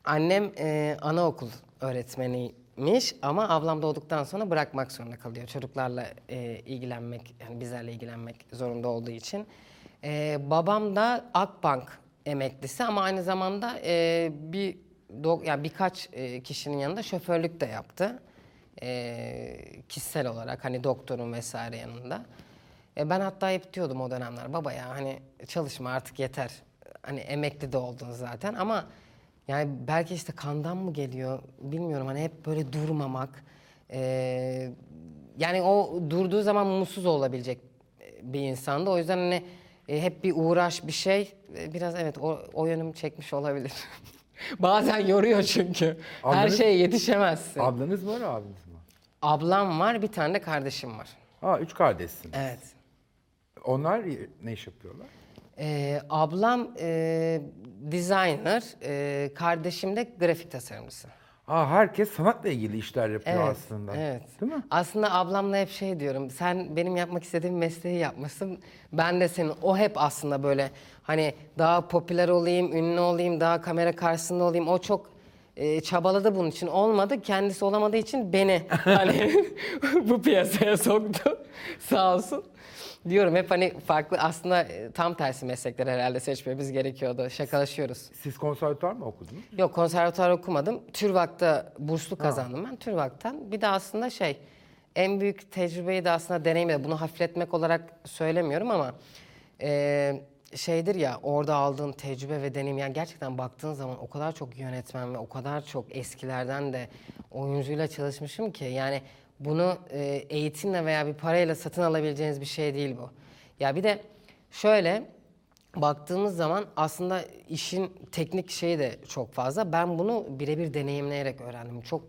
Annem e, anaokul öğretmeniymiş ama ablam doğduktan sonra bırakmak zorunda kalıyor. Çocuklarla e, ilgilenmek, yani bizlerle ilgilenmek zorunda olduğu için. E, babam da Akbank emeklisi ama aynı zamanda e, bir do- yani birkaç e, kişinin yanında şoförlük de yaptı. E, kişisel olarak hani doktorun vesaire yanında. E, ben hatta hep diyordum o dönemler baba ya hani çalışma artık yeter. Hani emekli de oldun zaten ama yani belki işte kandan mı geliyor bilmiyorum hani hep böyle durmamak. e, yani o durduğu zaman mutsuz olabilecek bir insandı. O yüzden hani e, hep bir uğraş bir şey e, biraz evet o, o yönüm çekmiş olabilir. Bazen yoruyor çünkü. Her Ablanız- şeye yetişemezsin. Ablanız var abiniz mi? Ablam var bir tane de kardeşim var. Ha üç kardeşsiniz. Evet. Onlar ne iş yapıyorlar? Ee, ablam e, designer, e, kardeşim de grafik tasarımcısı. Aa, herkes sanatla ilgili işler yapıyor Evet, aslında. Evet. Değil mi? Aslında ablamla hep şey diyorum. Sen benim yapmak istediğim mesleği yapmışsın. Ben de senin. O hep aslında böyle hani daha popüler olayım, ünlü olayım, daha kamera karşısında olayım. O çok e, çabaladı bunun için. Olmadı. Kendisi olamadığı için beni hani bu piyasaya soktu. Sağ olsun. Diyorum hep hani farklı aslında e, tam tersi meslekler herhalde seçmemiz gerekiyordu. Şakalaşıyoruz. Siz konservatuar mı okudunuz? Yok konservatuar okumadım. TÜRVAK'ta burslu kazandım ben TÜRVAK'tan. Bir de aslında şey en büyük tecrübeyi de aslında deneyimle bunu hafifletmek olarak söylemiyorum ama e, şeydir ya orada aldığın tecrübe ve deneyim yani gerçekten baktığın zaman o kadar çok yönetmen ve o kadar çok eskilerden de oyuncuyla çalışmışım ki yani bunu e, eğitimle veya bir parayla satın alabileceğiniz bir şey değil bu. Ya bir de şöyle baktığımız zaman aslında işin teknik şeyi de çok fazla. Ben bunu birebir deneyimleyerek öğrendim. Çok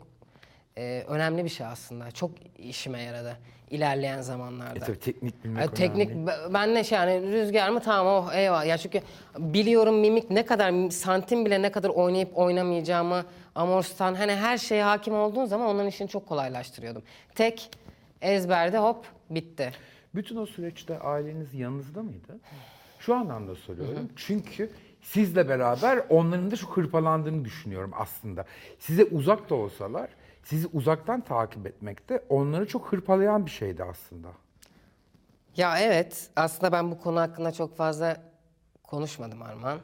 e, önemli bir şey aslında. Çok işime yaradı ilerleyen zamanlarda. E tabii teknik bilmek E, teknik önemli. be- ben ne şey yani rüzgar mı tamam oh eyvallah. Ya çünkü biliyorum mimik ne kadar santim bile ne kadar oynayıp oynamayacağımı amorstan hani her şeye hakim olduğun zaman onların işini çok kolaylaştırıyordum. Tek ezberde hop bitti. Bütün o süreçte aileniz yanınızda mıydı? Şu anlamda soruyorum. Çünkü sizle beraber onların da çok hırpalandığını düşünüyorum aslında. Size uzak da olsalar sizi uzaktan takip etmek de onları çok hırpalayan bir şeydi aslında. Ya evet, aslında ben bu konu hakkında çok fazla konuşmadım Arman.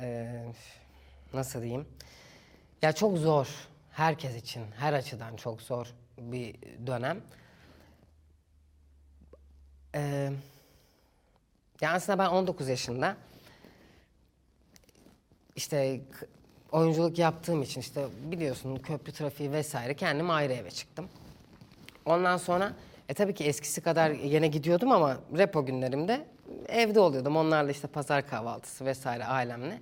Ee, nasıl diyeyim? Ya çok zor, herkes için, her açıdan çok zor bir dönem. Ee, ya aslında ben 19 yaşında işte oyunculuk yaptığım için işte biliyorsun köprü trafiği vesaire kendim ayrı eve çıktım. Ondan sonra e tabii ki eskisi kadar yine gidiyordum ama repo günlerimde evde oluyordum. Onlarla işte pazar kahvaltısı vesaire ailemle.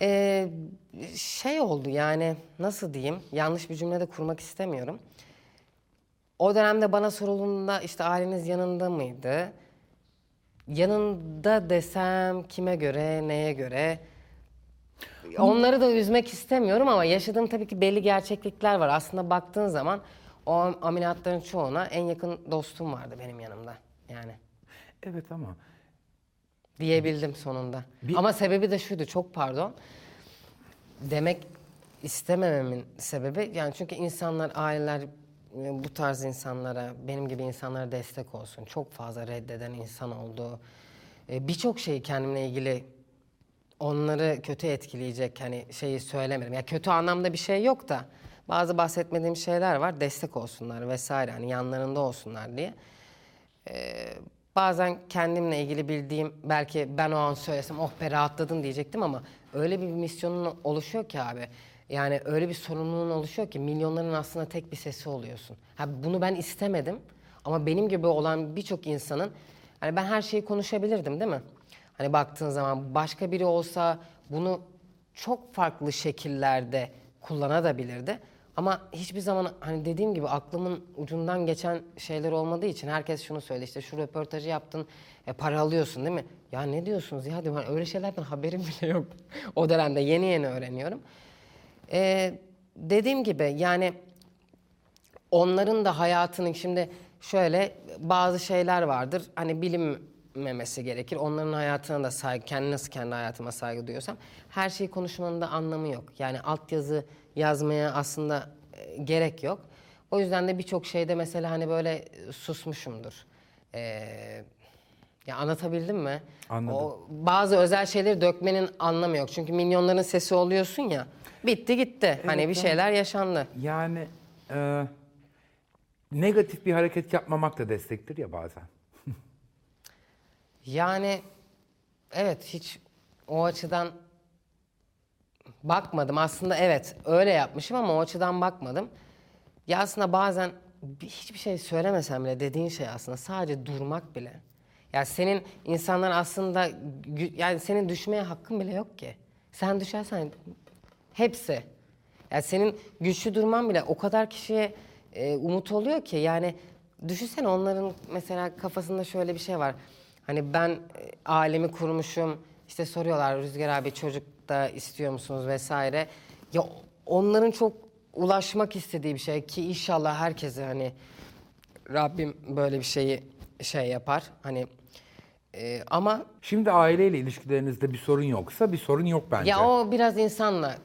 Ee, şey oldu yani nasıl diyeyim yanlış bir cümle de kurmak istemiyorum. O dönemde bana sorulduğunda işte aileniz yanında mıydı? Yanında desem kime göre, neye göre? Onları da üzmek istemiyorum ama yaşadığım tabii ki belli gerçeklikler var. Aslında baktığın zaman o ameliyatların çoğuna en yakın dostum vardı benim yanımda. Yani Evet ama diyebildim sonunda. Bir- Ama sebebi de şuydu, çok pardon. Demek istemememin sebebi yani çünkü insanlar, aileler e, bu tarz insanlara, benim gibi insanlara destek olsun. Çok fazla reddeden insan oldu. E, Birçok şeyi kendimle ilgili onları kötü etkileyecek hani şeyi söylemedim. Ya kötü anlamda bir şey yok da bazı bahsetmediğim şeyler var. Destek olsunlar vesaire hani yanlarında olsunlar diye. Ee, bazen kendimle ilgili bildiğim belki ben o an söylesem oh be rahatladın diyecektim ama öyle bir misyonun oluşuyor ki abi. Yani öyle bir sorumluluğun oluşuyor ki milyonların aslında tek bir sesi oluyorsun. Ha, bunu ben istemedim ama benim gibi olan birçok insanın hani ben her şeyi konuşabilirdim değil mi? Hani baktığın zaman başka biri olsa bunu çok farklı şekillerde kullanabilirdi. Ama hiçbir zaman hani dediğim gibi aklımın ucundan geçen şeyler olmadığı için herkes şunu söyledi işte şu röportajı yaptın e, para alıyorsun değil mi? Ya ne diyorsunuz ya diyorum "Hani öyle şeylerden haberim bile yok. o dönemde yeni yeni öğreniyorum. E, dediğim gibi yani onların da hayatının şimdi şöyle bazı şeyler vardır. Hani bilinmemesi gerekir. Onların hayatına da saygı, kendi nasıl kendi hayatıma saygı duyuyorsam her şeyi konuşmanın da anlamı yok. Yani altyazı yazmaya aslında e, gerek yok. O yüzden de birçok şeyde mesela hani böyle susmuşumdur. Ee, ya anlatabildim mi? Anladım. O bazı özel şeyleri dökmenin anlamı yok. Çünkü milyonların sesi oluyorsun ya. Bitti gitti. hani bir evet. şeyler yaşandı. yani e, negatif bir hareket yapmamak da destektir ya bazen. Yani evet hiç o açıdan bakmadım. Aslında evet öyle yapmışım ama o açıdan bakmadım. Ya aslında bazen bir- hiçbir şey söylemesem bile dediğin şey aslında sadece durmak bile. Ya senin insanlar aslında yani senin düşmeye hakkın bile yok ki. Sen düşersen hepsi. Ya senin güçlü durman bile o kadar kişiye e, umut oluyor ki yani düşünsene onların mesela kafasında şöyle bir şey var. Hani ben e, ailemi kurmuşum. İşte soruyorlar Rüzgar abi çocuk da istiyor musunuz vesaire. Ya onların çok ulaşmak istediği bir şey ki inşallah herkese hani Rabbim böyle bir şeyi şey yapar. Hani e, ama Şimdi aileyle ilişkilerinizde bir sorun yoksa bir sorun yok bence. ya o biraz insanla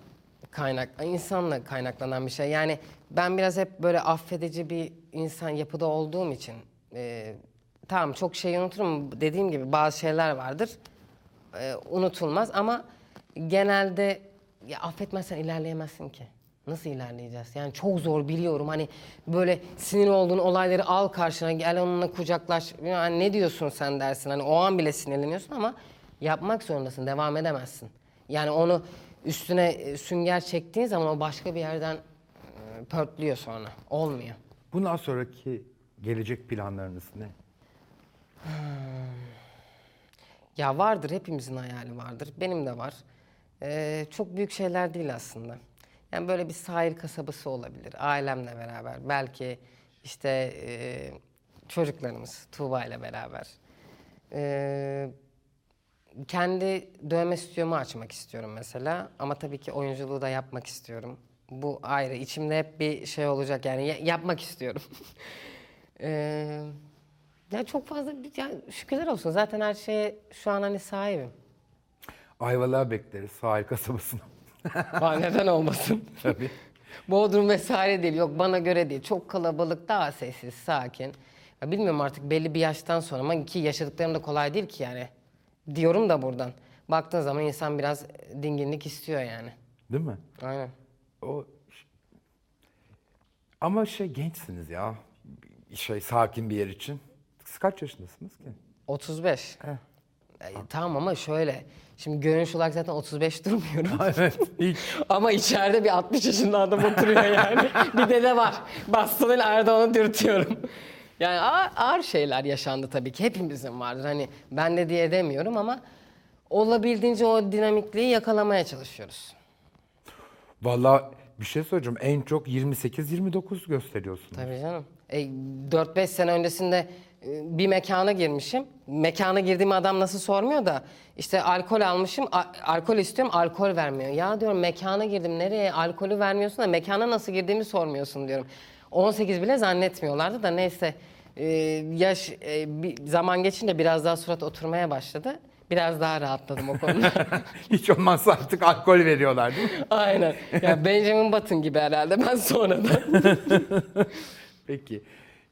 kaynak insanla kaynaklanan bir şey. Yani ben biraz hep böyle affedici bir insan yapıda olduğum için e, tamam çok şey unuturum. Dediğim gibi bazı şeyler vardır. E, unutulmaz ama genelde ya affetmezsen ilerleyemezsin ki. Nasıl ilerleyeceğiz? Yani çok zor biliyorum. Hani böyle sinir olduğun olayları al karşına, gel onunla kucaklaş. Yani ne diyorsun sen dersin. Hani o an bile sinirleniyorsun ama yapmak zorundasın. Devam edemezsin. Yani onu üstüne e, sünger çektiğin zaman o başka bir yerden e, pörtlüyor sonra. Olmuyor. Bundan sonraki gelecek planlarınız ne? Ya vardır, hepimizin hayali vardır. Benim de var. Ee, çok büyük şeyler değil aslında. Yani böyle bir sahil kasabası olabilir, ailemle beraber. Belki işte e, çocuklarımız, Tuğba ile beraber. Ee, kendi dövme stüdyomu açmak istiyorum mesela. Ama tabii ki oyunculuğu da yapmak istiyorum. Bu ayrı. İçimde hep bir şey olacak yani ya- yapmak istiyorum. Ee, ya çok fazla ya şükürler olsun. Zaten her şeye şu an hani sahibim. Ayvalık'a bekleriz sahil kasabasına. Aa, neden olmasın? Tabii. Bodrum vesaire değil. Yok bana göre değil. Çok kalabalık, daha sessiz, sakin. Ya bilmiyorum artık belli bir yaştan sonra ama ki yaşadıklarım da kolay değil ki yani. Diyorum da buradan. Baktığın zaman insan biraz dinginlik istiyor yani. Değil mi? Aynen. O ama şey gençsiniz ya. Şey sakin bir yer için. Siz kaç yaşındasınız ki? 35. E, tamam ama şöyle. Şimdi görünüş olarak zaten 35 durmuyorum. evet. Hiç. Ama içeride bir 60 yaşında adam oturuyor yani. bir dede var. Bastonuyla Erdoğan'ı dürtüyorum. Yani ağır, ağır şeyler yaşandı tabii ki. Hepimizin vardır. Hani ben de diye demiyorum ama olabildiğince o dinamikliği yakalamaya çalışıyoruz. Vallahi bir şey söyleyeceğim. En çok 28-29 gösteriyorsunuz. Tabii canım. E, 4-5 sene öncesinde bir mekana girmişim. Mekana girdiğim adam nasıl sormuyor da işte alkol almışım, alkol istiyorum, alkol vermiyor. Ya diyorum mekana girdim, nereye alkolü vermiyorsun da mekana nasıl girdiğimi sormuyorsun diyorum. 18 bile zannetmiyorlardı da neyse e, yaş e, bir zaman geçince biraz daha surat oturmaya başladı. Biraz daha rahatladım o konuda. Hiç olmazsa artık alkol veriyorlar değil mi? Aynen. Ya Benjamin Button gibi herhalde ben sonradan. Peki.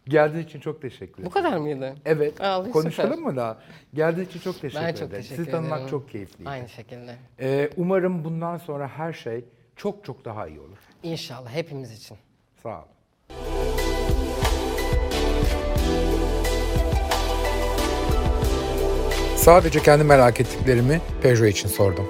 Geldiğiniz için çok teşekkür ederim. Bu kadar mıydı? Evet. Aa, süper. Konuşalım mı daha? Geldiğiniz için çok teşekkür Ben ederim. çok teşekkür Sizi tanımak ederim. çok keyifliydi. Aynı şekilde. Ee, umarım bundan sonra her şey çok çok daha iyi olur. İnşallah hepimiz için. Sağ olun. Sadece kendi merak ettiklerimi Peugeot için sordum.